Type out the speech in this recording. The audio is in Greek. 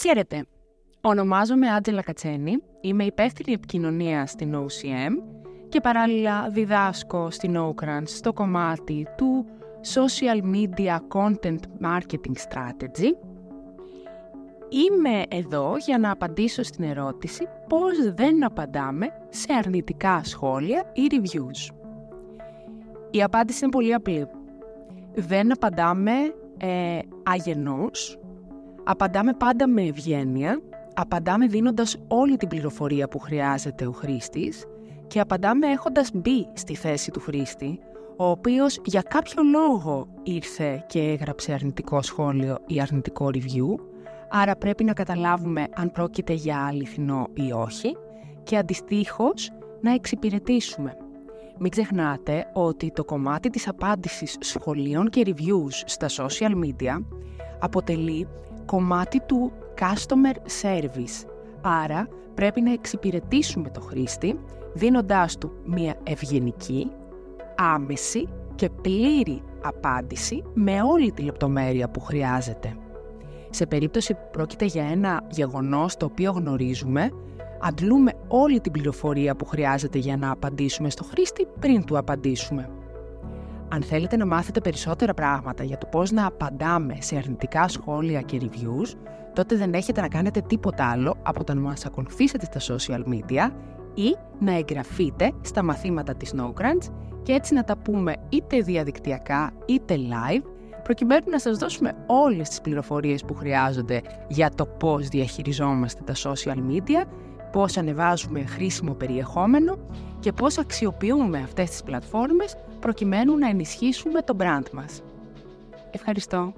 Χαίρετε! Ονομάζομαι Άντζελα Κατσένη, είμαι υπεύθυνη επικοινωνία στην OCM και παράλληλα διδάσκω στην Ocrans στο κομμάτι του Social Media Content Marketing Strategy. Είμαι εδώ για να απαντήσω στην ερώτηση πώς δεν απαντάμε σε αρνητικά σχόλια ή reviews. Η απάντηση είναι πολύ απλή. Δεν απαντάμε ε, αγενώς, απαντάμε πάντα με ευγένεια, απαντάμε δίνοντας όλη την πληροφορία που χρειάζεται ο χρήστης και απαντάμε έχοντας μπει στη θέση του χρήστη, ο οποίος για κάποιο λόγο ήρθε και έγραψε αρνητικό σχόλιο ή αρνητικό review, άρα πρέπει να καταλάβουμε αν πρόκειται για αληθινό ή όχι και αντιστοίχως να εξυπηρετήσουμε. Μην ξεχνάτε ότι το κομμάτι της απάντησης σχολείων και reviews στα social media αποτελεί κομμάτι του customer service. Άρα πρέπει να εξυπηρετήσουμε το χρήστη δίνοντάς του μια ευγενική, άμεση και πλήρη απάντηση με όλη τη λεπτομέρεια που χρειάζεται. Σε περίπτωση που πρόκειται για ένα γεγονός το οποίο γνωρίζουμε, αντλούμε όλη την πληροφορία που χρειάζεται για να απαντήσουμε στο χρήστη πριν του απαντήσουμε. Αν θέλετε να μάθετε περισσότερα πράγματα για το πώς να απαντάμε σε αρνητικά σχόλια και reviews, τότε δεν έχετε να κάνετε τίποτα άλλο από το να μας ακολουθήσετε στα social media ή να εγγραφείτε στα μαθήματα της NoCrunch και έτσι να τα πούμε είτε διαδικτυακά είτε live προκειμένου να σας δώσουμε όλες τις πληροφορίες που χρειάζονται για το πώς διαχειριζόμαστε τα social media πώς ανεβάζουμε χρήσιμο περιεχόμενο και πώς αξιοποιούμε αυτές τις πλατφόρμες προκειμένου να ενισχύσουμε το brand μας. Ευχαριστώ.